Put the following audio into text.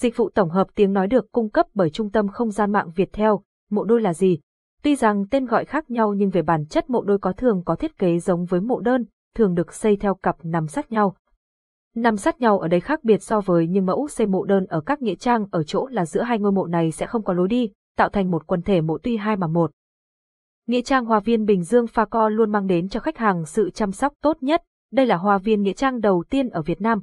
Dịch vụ tổng hợp tiếng nói được cung cấp bởi trung tâm không gian mạng Việt Theo, mộ đôi là gì? Tuy rằng tên gọi khác nhau nhưng về bản chất mộ đôi có thường có thiết kế giống với mộ đơn, thường được xây theo cặp nằm sát nhau. Nằm sát nhau ở đây khác biệt so với những mẫu xây mộ đơn ở các nghĩa trang ở chỗ là giữa hai ngôi mộ này sẽ không có lối đi, tạo thành một quần thể mộ tuy hai mà một. Nghĩa trang Hoa viên Bình Dương Pha Co luôn mang đến cho khách hàng sự chăm sóc tốt nhất. Đây là hoa viên nghĩa trang đầu tiên ở Việt Nam,